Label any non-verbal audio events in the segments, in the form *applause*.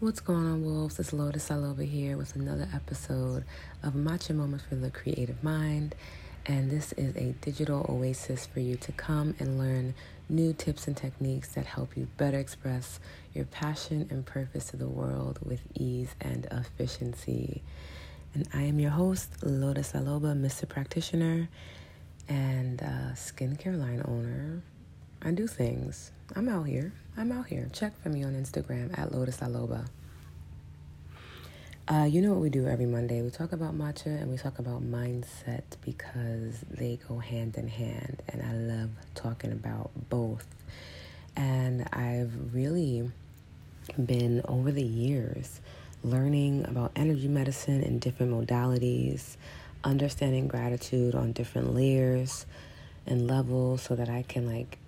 What's going on, wolves? It's Lotus all here with another episode of Matcha Moments for the Creative Mind. And this is a digital oasis for you to come and learn new tips and techniques that help you better express your passion and purpose to the world with ease and efficiency. And I am your host, Lotus Aloba, Mr. Practitioner and uh, skincare line owner. I do things. I'm out here. I'm out here. Check for me on Instagram at Lotus Aloba. Uh, you know what we do every Monday? We talk about matcha and we talk about mindset because they go hand in hand, and I love talking about both. And I've really been over the years learning about energy medicine in different modalities, understanding gratitude on different layers and levels so that I can like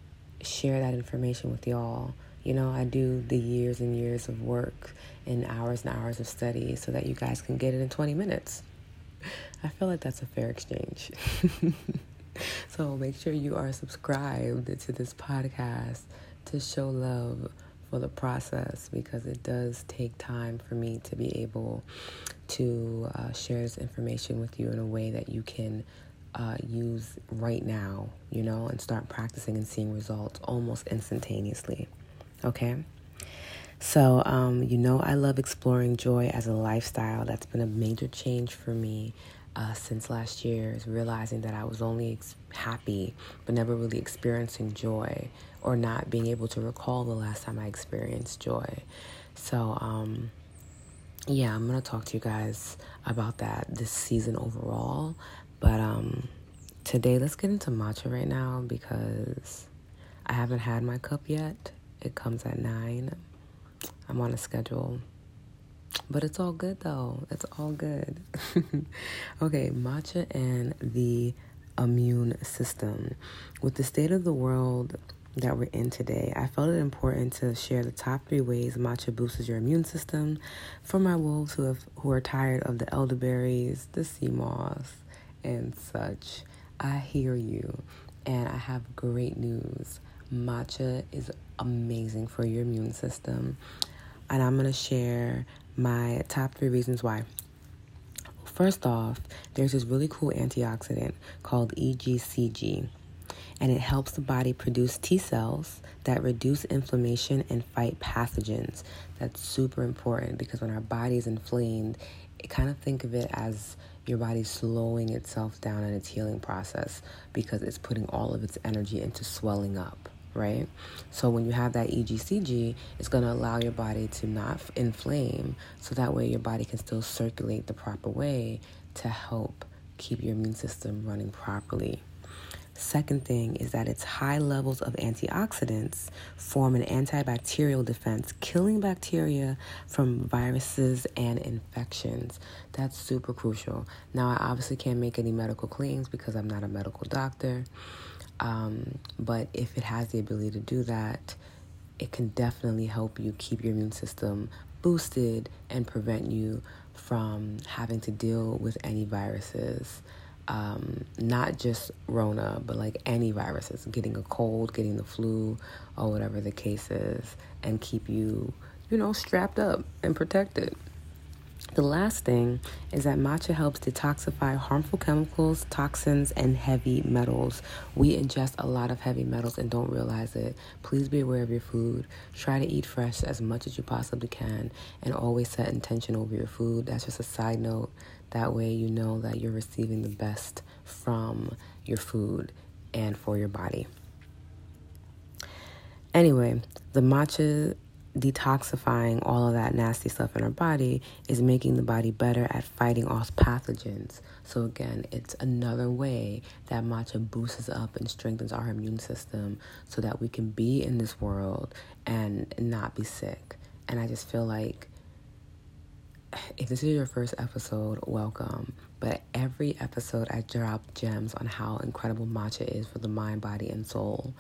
share that information with y'all. You know, I do the years and years of work and hours and hours of study so that you guys can get it in 20 minutes. I feel like that's a fair exchange. *laughs* so make sure you are subscribed to this podcast to show love for the process because it does take time for me to be able to uh, share this information with you in a way that you can uh, use right now, you know, and start practicing and seeing results almost instantaneously. Okay? So, um, you know, I love exploring joy as a lifestyle. That's been a major change for me uh, since last year, is realizing that I was only ex- happy but never really experiencing joy or not being able to recall the last time I experienced joy. So, um, yeah, I'm going to talk to you guys about that this season overall. But um, today, let's get into matcha right now because I haven't had my cup yet. It comes at 9. I'm on a schedule. But it's all good though. It's all good. *laughs* okay, matcha and the immune system. With the state of the world that we're in today, I felt it important to share the top three ways matcha boosts your immune system for my wolves who have who are tired of the elderberries, the sea moss, and such. I hear you, and I have great news. Matcha is amazing for your immune system, and I'm gonna share my top three reasons why. First off, there's this really cool antioxidant called EGCG, and it helps the body produce T cells that reduce inflammation and fight pathogens. That's super important because when our body is inflamed, it kind of think of it as your body's slowing itself down in its healing process because it's putting all of its energy into swelling up right? So when you have that EGCG, it's going to allow your body to not inflame so that way your body can still circulate the proper way to help keep your immune system running properly. Second thing is that its high levels of antioxidants form an antibacterial defense, killing bacteria from viruses and infections. That's super crucial. Now, I obviously can't make any medical claims because I'm not a medical doctor. Um, but if it has the ability to do that, it can definitely help you keep your immune system boosted and prevent you from having to deal with any viruses. Um, not just Rona, but like any viruses, getting a cold, getting the flu, or whatever the case is, and keep you, you know, strapped up and protected. The last thing is that matcha helps detoxify harmful chemicals, toxins, and heavy metals. We ingest a lot of heavy metals and don't realize it. Please be aware of your food. Try to eat fresh as much as you possibly can and always set intention over your food. That's just a side note. That way, you know that you're receiving the best from your food and for your body. Anyway, the matcha detoxifying all of that nasty stuff in our body is making the body better at fighting off pathogens. So, again, it's another way that matcha boosts up and strengthens our immune system so that we can be in this world and not be sick. And I just feel like if this is your first episode, welcome. But every episode, I drop gems on how incredible matcha is for the mind, body, and soul.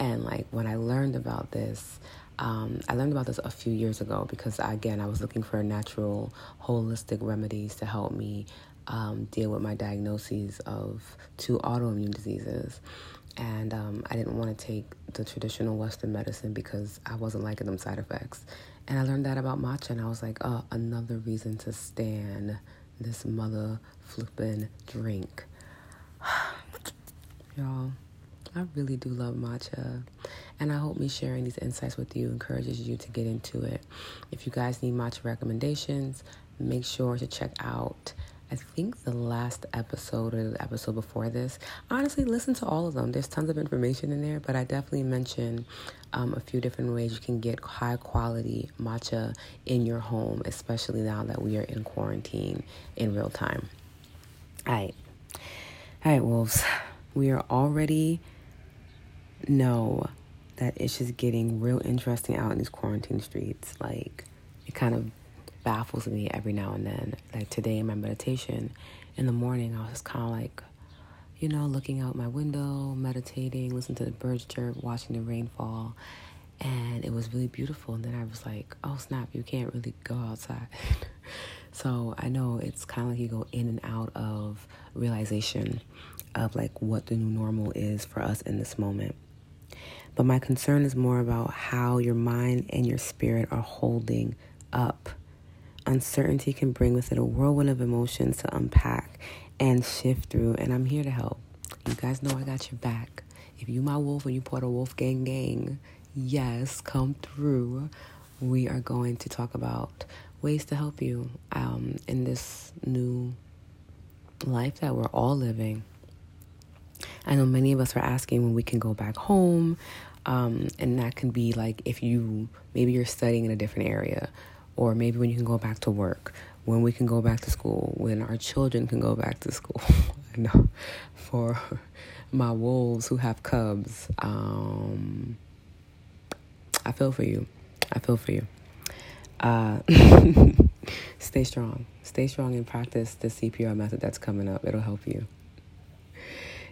And like when I learned about this, um, I learned about this a few years ago because, again, I was looking for natural, holistic remedies to help me um, deal with my diagnoses of two autoimmune diseases. And um, I didn't want to take the traditional Western medicine because I wasn't liking them side effects. And I learned that about matcha, and I was like, oh, another reason to stand this mother flipping drink. *sighs* Y'all, I really do love matcha. And I hope me sharing these insights with you encourages you to get into it. If you guys need matcha recommendations, make sure to check out I think the last episode or the episode before this. Honestly, listen to all of them. There's tons of information in there, but I definitely mention um, a few different ways you can get high quality matcha in your home, especially now that we are in quarantine in real time. All right. All right, wolves. We are already know that it's just getting real interesting out in these quarantine streets. Like, it kind of baffles me every now and then. Like today in my meditation, in the morning, I was just kind of like, you know, looking out my window, meditating, listening to the birds chirp, watching the rainfall. And it was really beautiful. And then I was like, oh, snap, you can't really go outside. *laughs* so I know it's kind of like you go in and out of realization of like what the new normal is for us in this moment. But my concern is more about how your mind and your spirit are holding up Uncertainty can bring with it a whirlwind of emotions to unpack and shift through, and I'm here to help. You guys know I got your back. If you my wolf and you part of Wolf Gang Gang, yes, come through. We are going to talk about ways to help you um, in this new life that we're all living. I know many of us are asking when we can go back home, um, and that can be like if you maybe you're studying in a different area or maybe when you can go back to work, when we can go back to school, when our children can go back to school. *laughs* I know for *laughs* my wolves who have cubs, um, I feel for you. I feel for you. Uh, *laughs* stay strong. Stay strong and practice the CPR method that's coming up. It'll help you.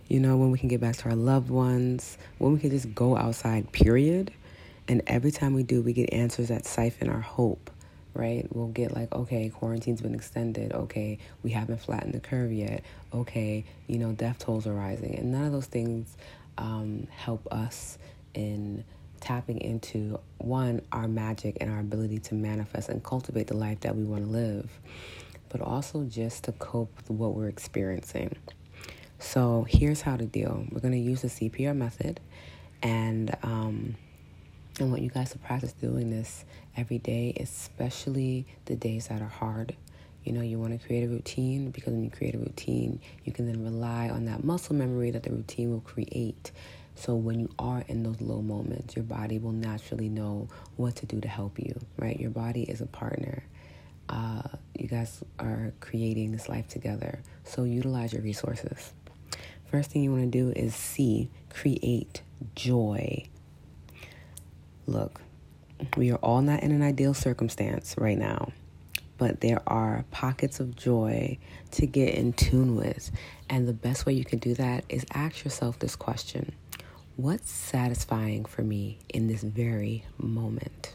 You know, when we can get back to our loved ones, when we can just go outside, period. And every time we do, we get answers that siphon our hope right? We'll get like, okay, quarantine's been extended. Okay, we haven't flattened the curve yet. Okay, you know, death tolls are rising. And none of those things um, help us in tapping into one, our magic and our ability to manifest and cultivate the life that we want to live, but also just to cope with what we're experiencing. So here's how to deal. We're going to use the CPR method and um, I want you guys to practice doing this every day, especially the days that are hard. You know, you want to create a routine because when you create a routine, you can then rely on that muscle memory that the routine will create. So when you are in those low moments, your body will naturally know what to do to help you, right? Your body is a partner. Uh, you guys are creating this life together. So utilize your resources. First thing you want to do is see, create joy. Look, we are all not in an ideal circumstance right now, but there are pockets of joy to get in tune with. And the best way you can do that is ask yourself this question What's satisfying for me in this very moment?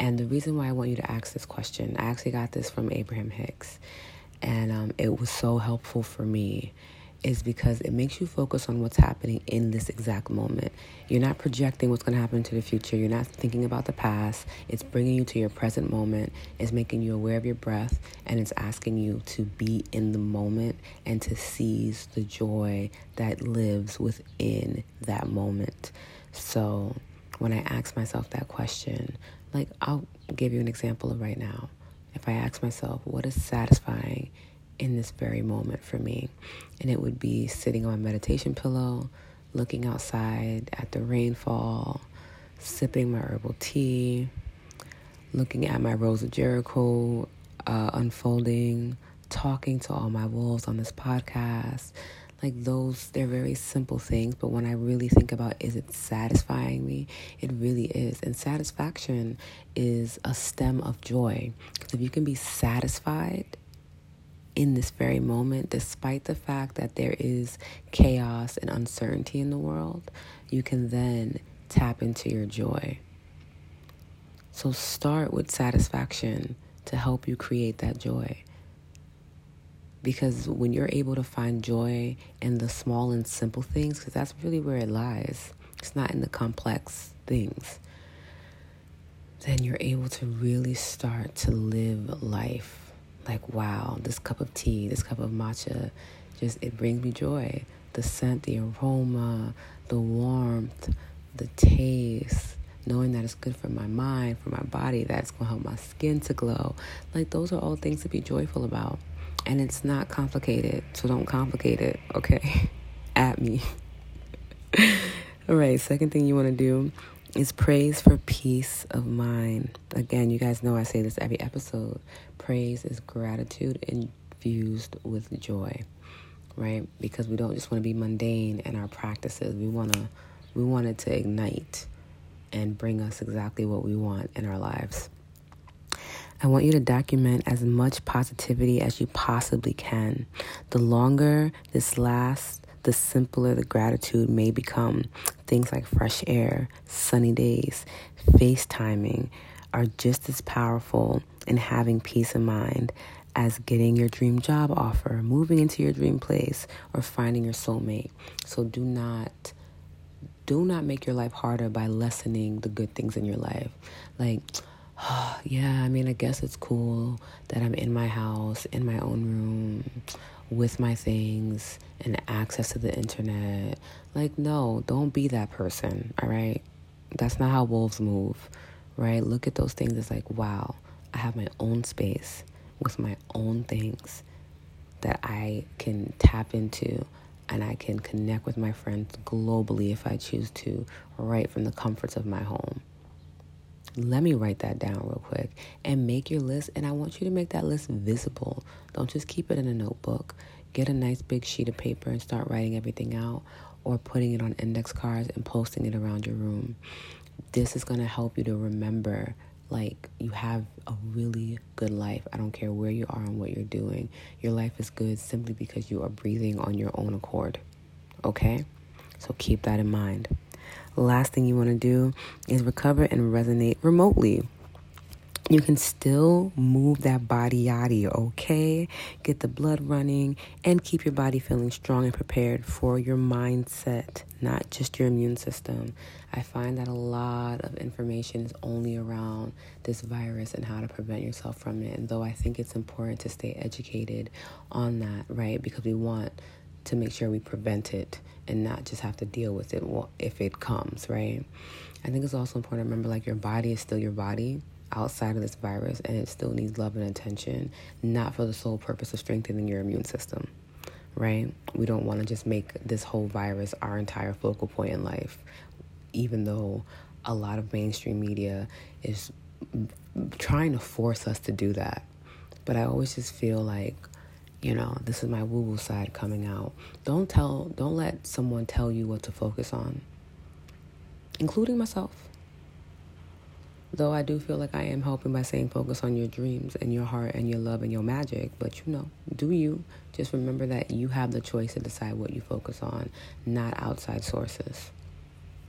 And the reason why I want you to ask this question, I actually got this from Abraham Hicks, and um, it was so helpful for me is because it makes you focus on what's happening in this exact moment. You're not projecting what's going to happen to the future. You're not thinking about the past. It's bringing you to your present moment. It's making you aware of your breath and it's asking you to be in the moment and to seize the joy that lives within that moment. So, when I ask myself that question, like I'll give you an example of right now. If I ask myself, what is satisfying in this very moment for me. And it would be sitting on my meditation pillow, looking outside at the rainfall, sipping my herbal tea, looking at my Rose of Jericho uh, unfolding, talking to all my wolves on this podcast. Like those, they're very simple things, but when I really think about is it satisfying me, it really is. And satisfaction is a stem of joy. Because if you can be satisfied, in this very moment, despite the fact that there is chaos and uncertainty in the world, you can then tap into your joy. So start with satisfaction to help you create that joy. Because when you're able to find joy in the small and simple things, because that's really where it lies, it's not in the complex things. then you're able to really start to live life. Like, wow, this cup of tea, this cup of matcha, just it brings me joy. The scent, the aroma, the warmth, the taste, knowing that it's good for my mind, for my body, that it's going to help my skin to glow. Like, those are all things to be joyful about. And it's not complicated, so don't complicate it, okay? *laughs* At me. *laughs* all right, second thing you want to do is praise for peace of mind. Again, you guys know I say this every episode. Praise is gratitude infused with joy, right? Because we don't just want to be mundane in our practices. We want to we want it to ignite and bring us exactly what we want in our lives. I want you to document as much positivity as you possibly can. The longer this lasts, the simpler the gratitude may become. Things like fresh air, sunny days, FaceTiming are just as powerful in having peace of mind as getting your dream job offer, moving into your dream place, or finding your soulmate. So do not do not make your life harder by lessening the good things in your life. Like, *sighs* yeah, I mean, I guess it's cool that I'm in my house, in my own room, with my things and access to the internet. Like, no, don't be that person, all right? That's not how wolves move, right? Look at those things It's like, wow, I have my own space with my own things that I can tap into and I can connect with my friends globally if I choose to, right from the comforts of my home. Let me write that down real quick and make your list. And I want you to make that list visible. Don't just keep it in a notebook. Get a nice big sheet of paper and start writing everything out or putting it on index cards and posting it around your room. This is going to help you to remember like you have a really good life. I don't care where you are and what you're doing. Your life is good simply because you are breathing on your own accord. Okay? So keep that in mind. Last thing you want to do is recover and resonate remotely. You can still move that body yaddy, okay? Get the blood running and keep your body feeling strong and prepared for your mindset, not just your immune system. I find that a lot of information is only around this virus and how to prevent yourself from it. And though I think it's important to stay educated on that, right? Because we want to make sure we prevent it and not just have to deal with it if it comes, right? I think it's also important to remember like your body is still your body outside of this virus and it still needs love and attention, not for the sole purpose of strengthening your immune system, right? We don't want to just make this whole virus our entire focal point in life, even though a lot of mainstream media is trying to force us to do that. But I always just feel like, you know, this is my woo woo side coming out. Don't tell, don't let someone tell you what to focus on, including myself Though I do feel like I am helping by saying focus on your dreams and your heart and your love and your magic, but you know, do you. Just remember that you have the choice to decide what you focus on, not outside sources.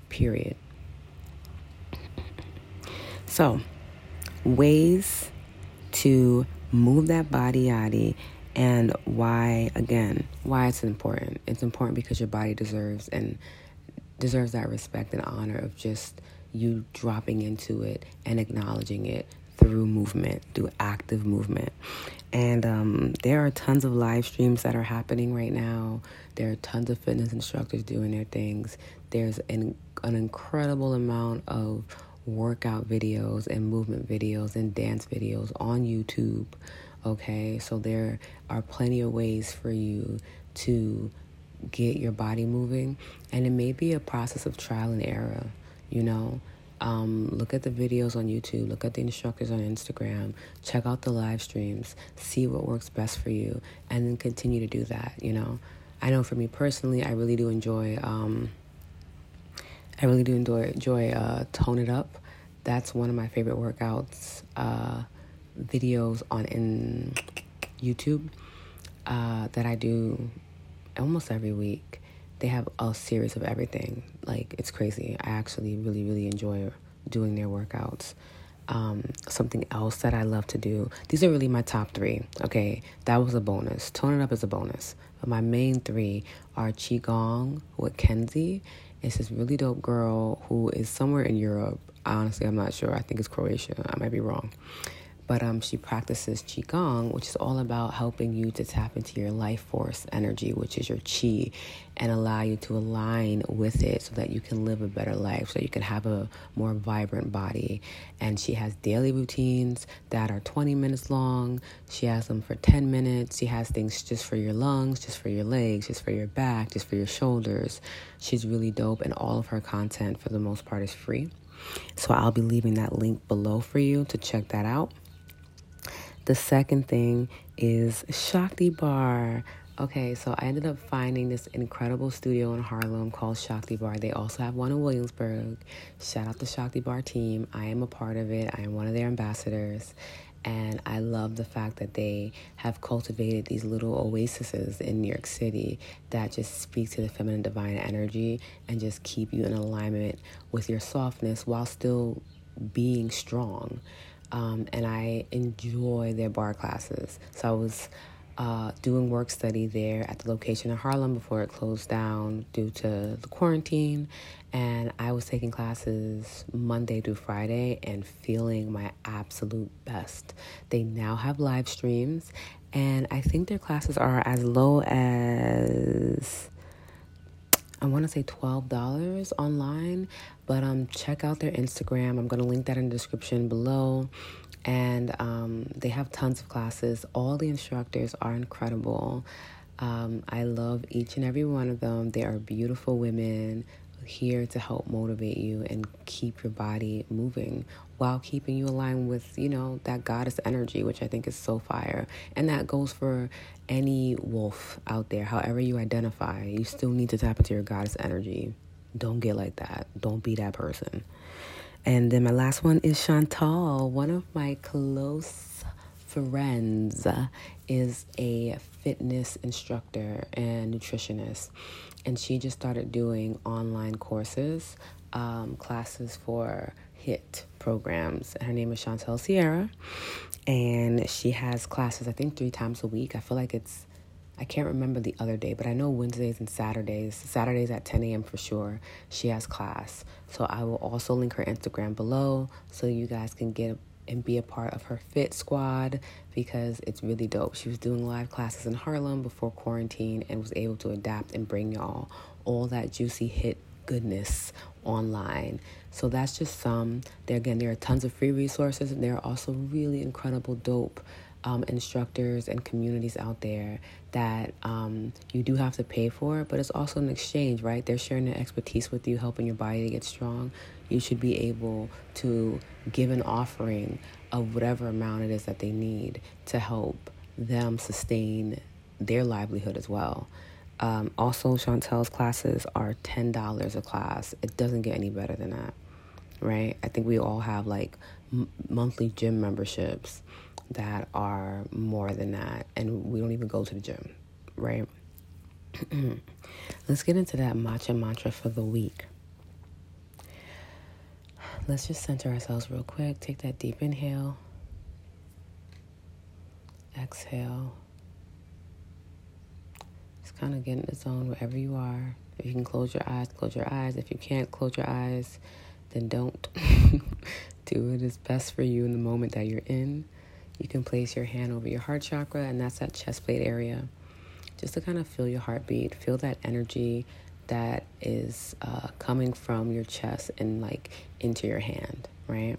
Period. So, ways to move that body yaddy and why again why it's important it's important because your body deserves and deserves that respect and honor of just you dropping into it and acknowledging it through movement, through active movement. And um, there are tons of live streams that are happening right now. There are tons of fitness instructors doing their things. There's an, an incredible amount of workout videos and movement videos and dance videos on YouTube. Okay, so there are plenty of ways for you to get your body moving, and it may be a process of trial and error you know? Um, look at the videos on youtube look at the instructors on instagram check out the live streams see what works best for you and then continue to do that you know? I know for me personally i really do enjoy um, i really do enjoy, enjoy uh, tone it up. That's one of my favorite workouts uh, videos on in youtube uh, that i do almost every week they have a series of everything. Like it's crazy. I actually really really enjoy doing their workouts. Um, something else that I love to do. These are really my top three. Okay, that was a bonus. Tone it up is a bonus. But my main three are qigong with Kenzie. It's this really dope girl who is somewhere in Europe. Honestly, I'm not sure. I think it's Croatia. I might be wrong. But um, she practices Qigong, which is all about helping you to tap into your life force energy, which is your Qi, and allow you to align with it so that you can live a better life, so you can have a more vibrant body. And she has daily routines that are 20 minutes long. She has them for 10 minutes. She has things just for your lungs, just for your legs, just for your back, just for your shoulders. She's really dope, and all of her content, for the most part, is free. So I'll be leaving that link below for you to check that out. The second thing is Shakti Bar. Okay, so I ended up finding this incredible studio in Harlem called Shakti Bar. They also have one in Williamsburg. Shout out to the Shakti Bar team. I am a part of it, I am one of their ambassadors. And I love the fact that they have cultivated these little oases in New York City that just speak to the feminine divine energy and just keep you in alignment with your softness while still being strong um, and I enjoy their barre classes. So I was uh, doing work study there at the location in Harlem before it closed down due to the quarantine. And I was taking classes Monday through Friday and feeling my absolute best. They now have live streams, and I think their classes are as low as I want to say $12 online, but um, check out their Instagram. I'm going to link that in the description below. And um, they have tons of classes. All the instructors are incredible. Um, I love each and every one of them. They are beautiful women here to help motivate you and keep your body moving while keeping you aligned with, you know, that goddess energy, which I think is so fire. And that goes for any wolf out there, however you identify, you still need to tap into your goddess energy. Don't get like that. Don't be that person. And then my last one is Chantal, one of my close friends is a fitness instructor and nutritionist. And she just started doing online courses um, classes for HIIT programs. Her name is chantel sierra. And she has classes i think three times a week. I feel like it's I can't remember the other day, but I know Wednesdays and Saturdays, Saturdays at 10 a.m. for sure, she has class. So I will also link her Instagram below so you guys can get and be a part of her fit squad because it's really dope. She was doing live classes in Harlem before quarantine and was able to adapt and bring y'all all that juicy HIIT goodness online. So that's just some. There again, there are tons of free resources and there are also really incredible dope um, instructors and communities out there that um, you do have to pay for, but it's also an exchange, right? They're sharing their expertise with you, helping your body to get strong. You should be able to give an offering of whatever amount it is that they need to help them sustain their livelihood as well. Um, also, Chantel's classes are $10 a class. It doesn't get any better than that, right? I think we all have like m- monthly gym memberships that are more than that, and we don't even go to the gym, right? *clears throat* Let's get into that matcha mantra for the week. Let's just center ourselves real quick. Take that deep inhale, exhale. Just kind of get in the zone wherever you are. If you can close your eyes, close your eyes. If you can't close your eyes, then don't. *laughs* Do it as best for you in the moment that you're in. You can place your hand over your heart chakra, and that's that chest plate area, just to kind of feel your heartbeat, feel that energy that is uh, coming from your chest and like into your hand, right?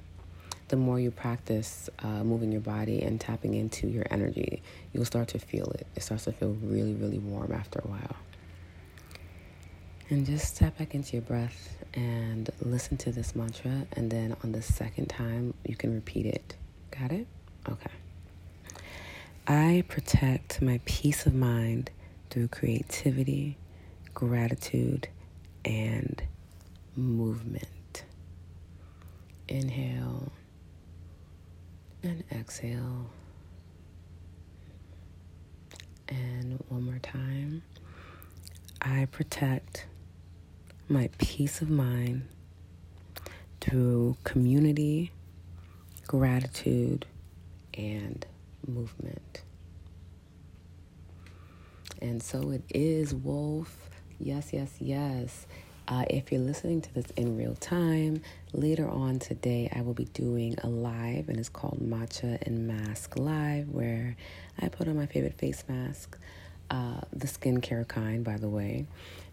The more you practice uh, moving your body and tapping into your energy, you'll start to feel it. It starts to feel really, really warm after a while. And just tap back into your breath and listen to this mantra. And then on the second time, you can repeat it. Got it? Okay. I protect my peace of mind through creativity, gratitude, and movement. Inhale and exhale. And one more time. I protect my peace of mind through community, gratitude, and movement. And so it is, Wolf. Yes, yes, yes. Uh, if you're listening to this in real time, later on today I will be doing a live, and it's called Matcha and Mask Live, where I put on my favorite face mask, uh, the skincare kind, by the way,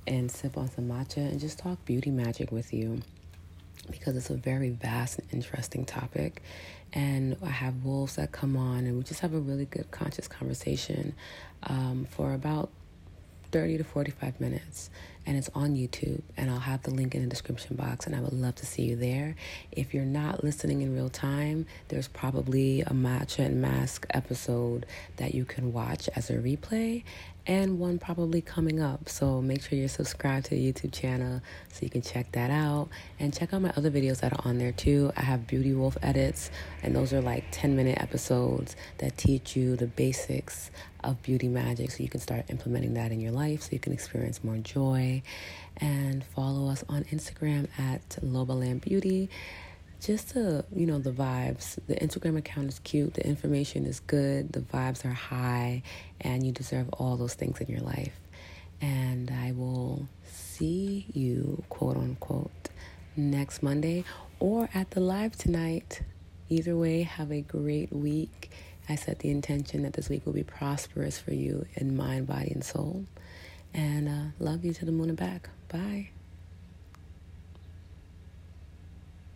and sip on some matcha and just talk beauty magic with you because it's a very vast and interesting topic. And I have wolves that come on, and we just have a really good conscious conversation um, for about 30 to 45 minutes and it's on YouTube and I'll have the link in the description box and I would love to see you there. If you're not listening in real time, there's probably a matcha and mask episode that you can watch as a replay and one probably coming up. So make sure you're subscribed to the YouTube channel so you can check that out. And check out my other videos that are on there too. I have Beauty Wolf edits, and those are like 10 minute episodes that teach you the basics of beauty magic so you can start implementing that in your life so you can experience more joy. And follow us on Instagram at Lobaland Beauty just the you know the vibes. The instagram account is cute. The information is good. The vibes are high. And you deserve all those things in your life. And i will see you quote unquote next monday or at the live tonight. Either way have a great week. I set the intention that this week will be prosperous for you in mind body and soul. And uh, love you to the moon and back. Bye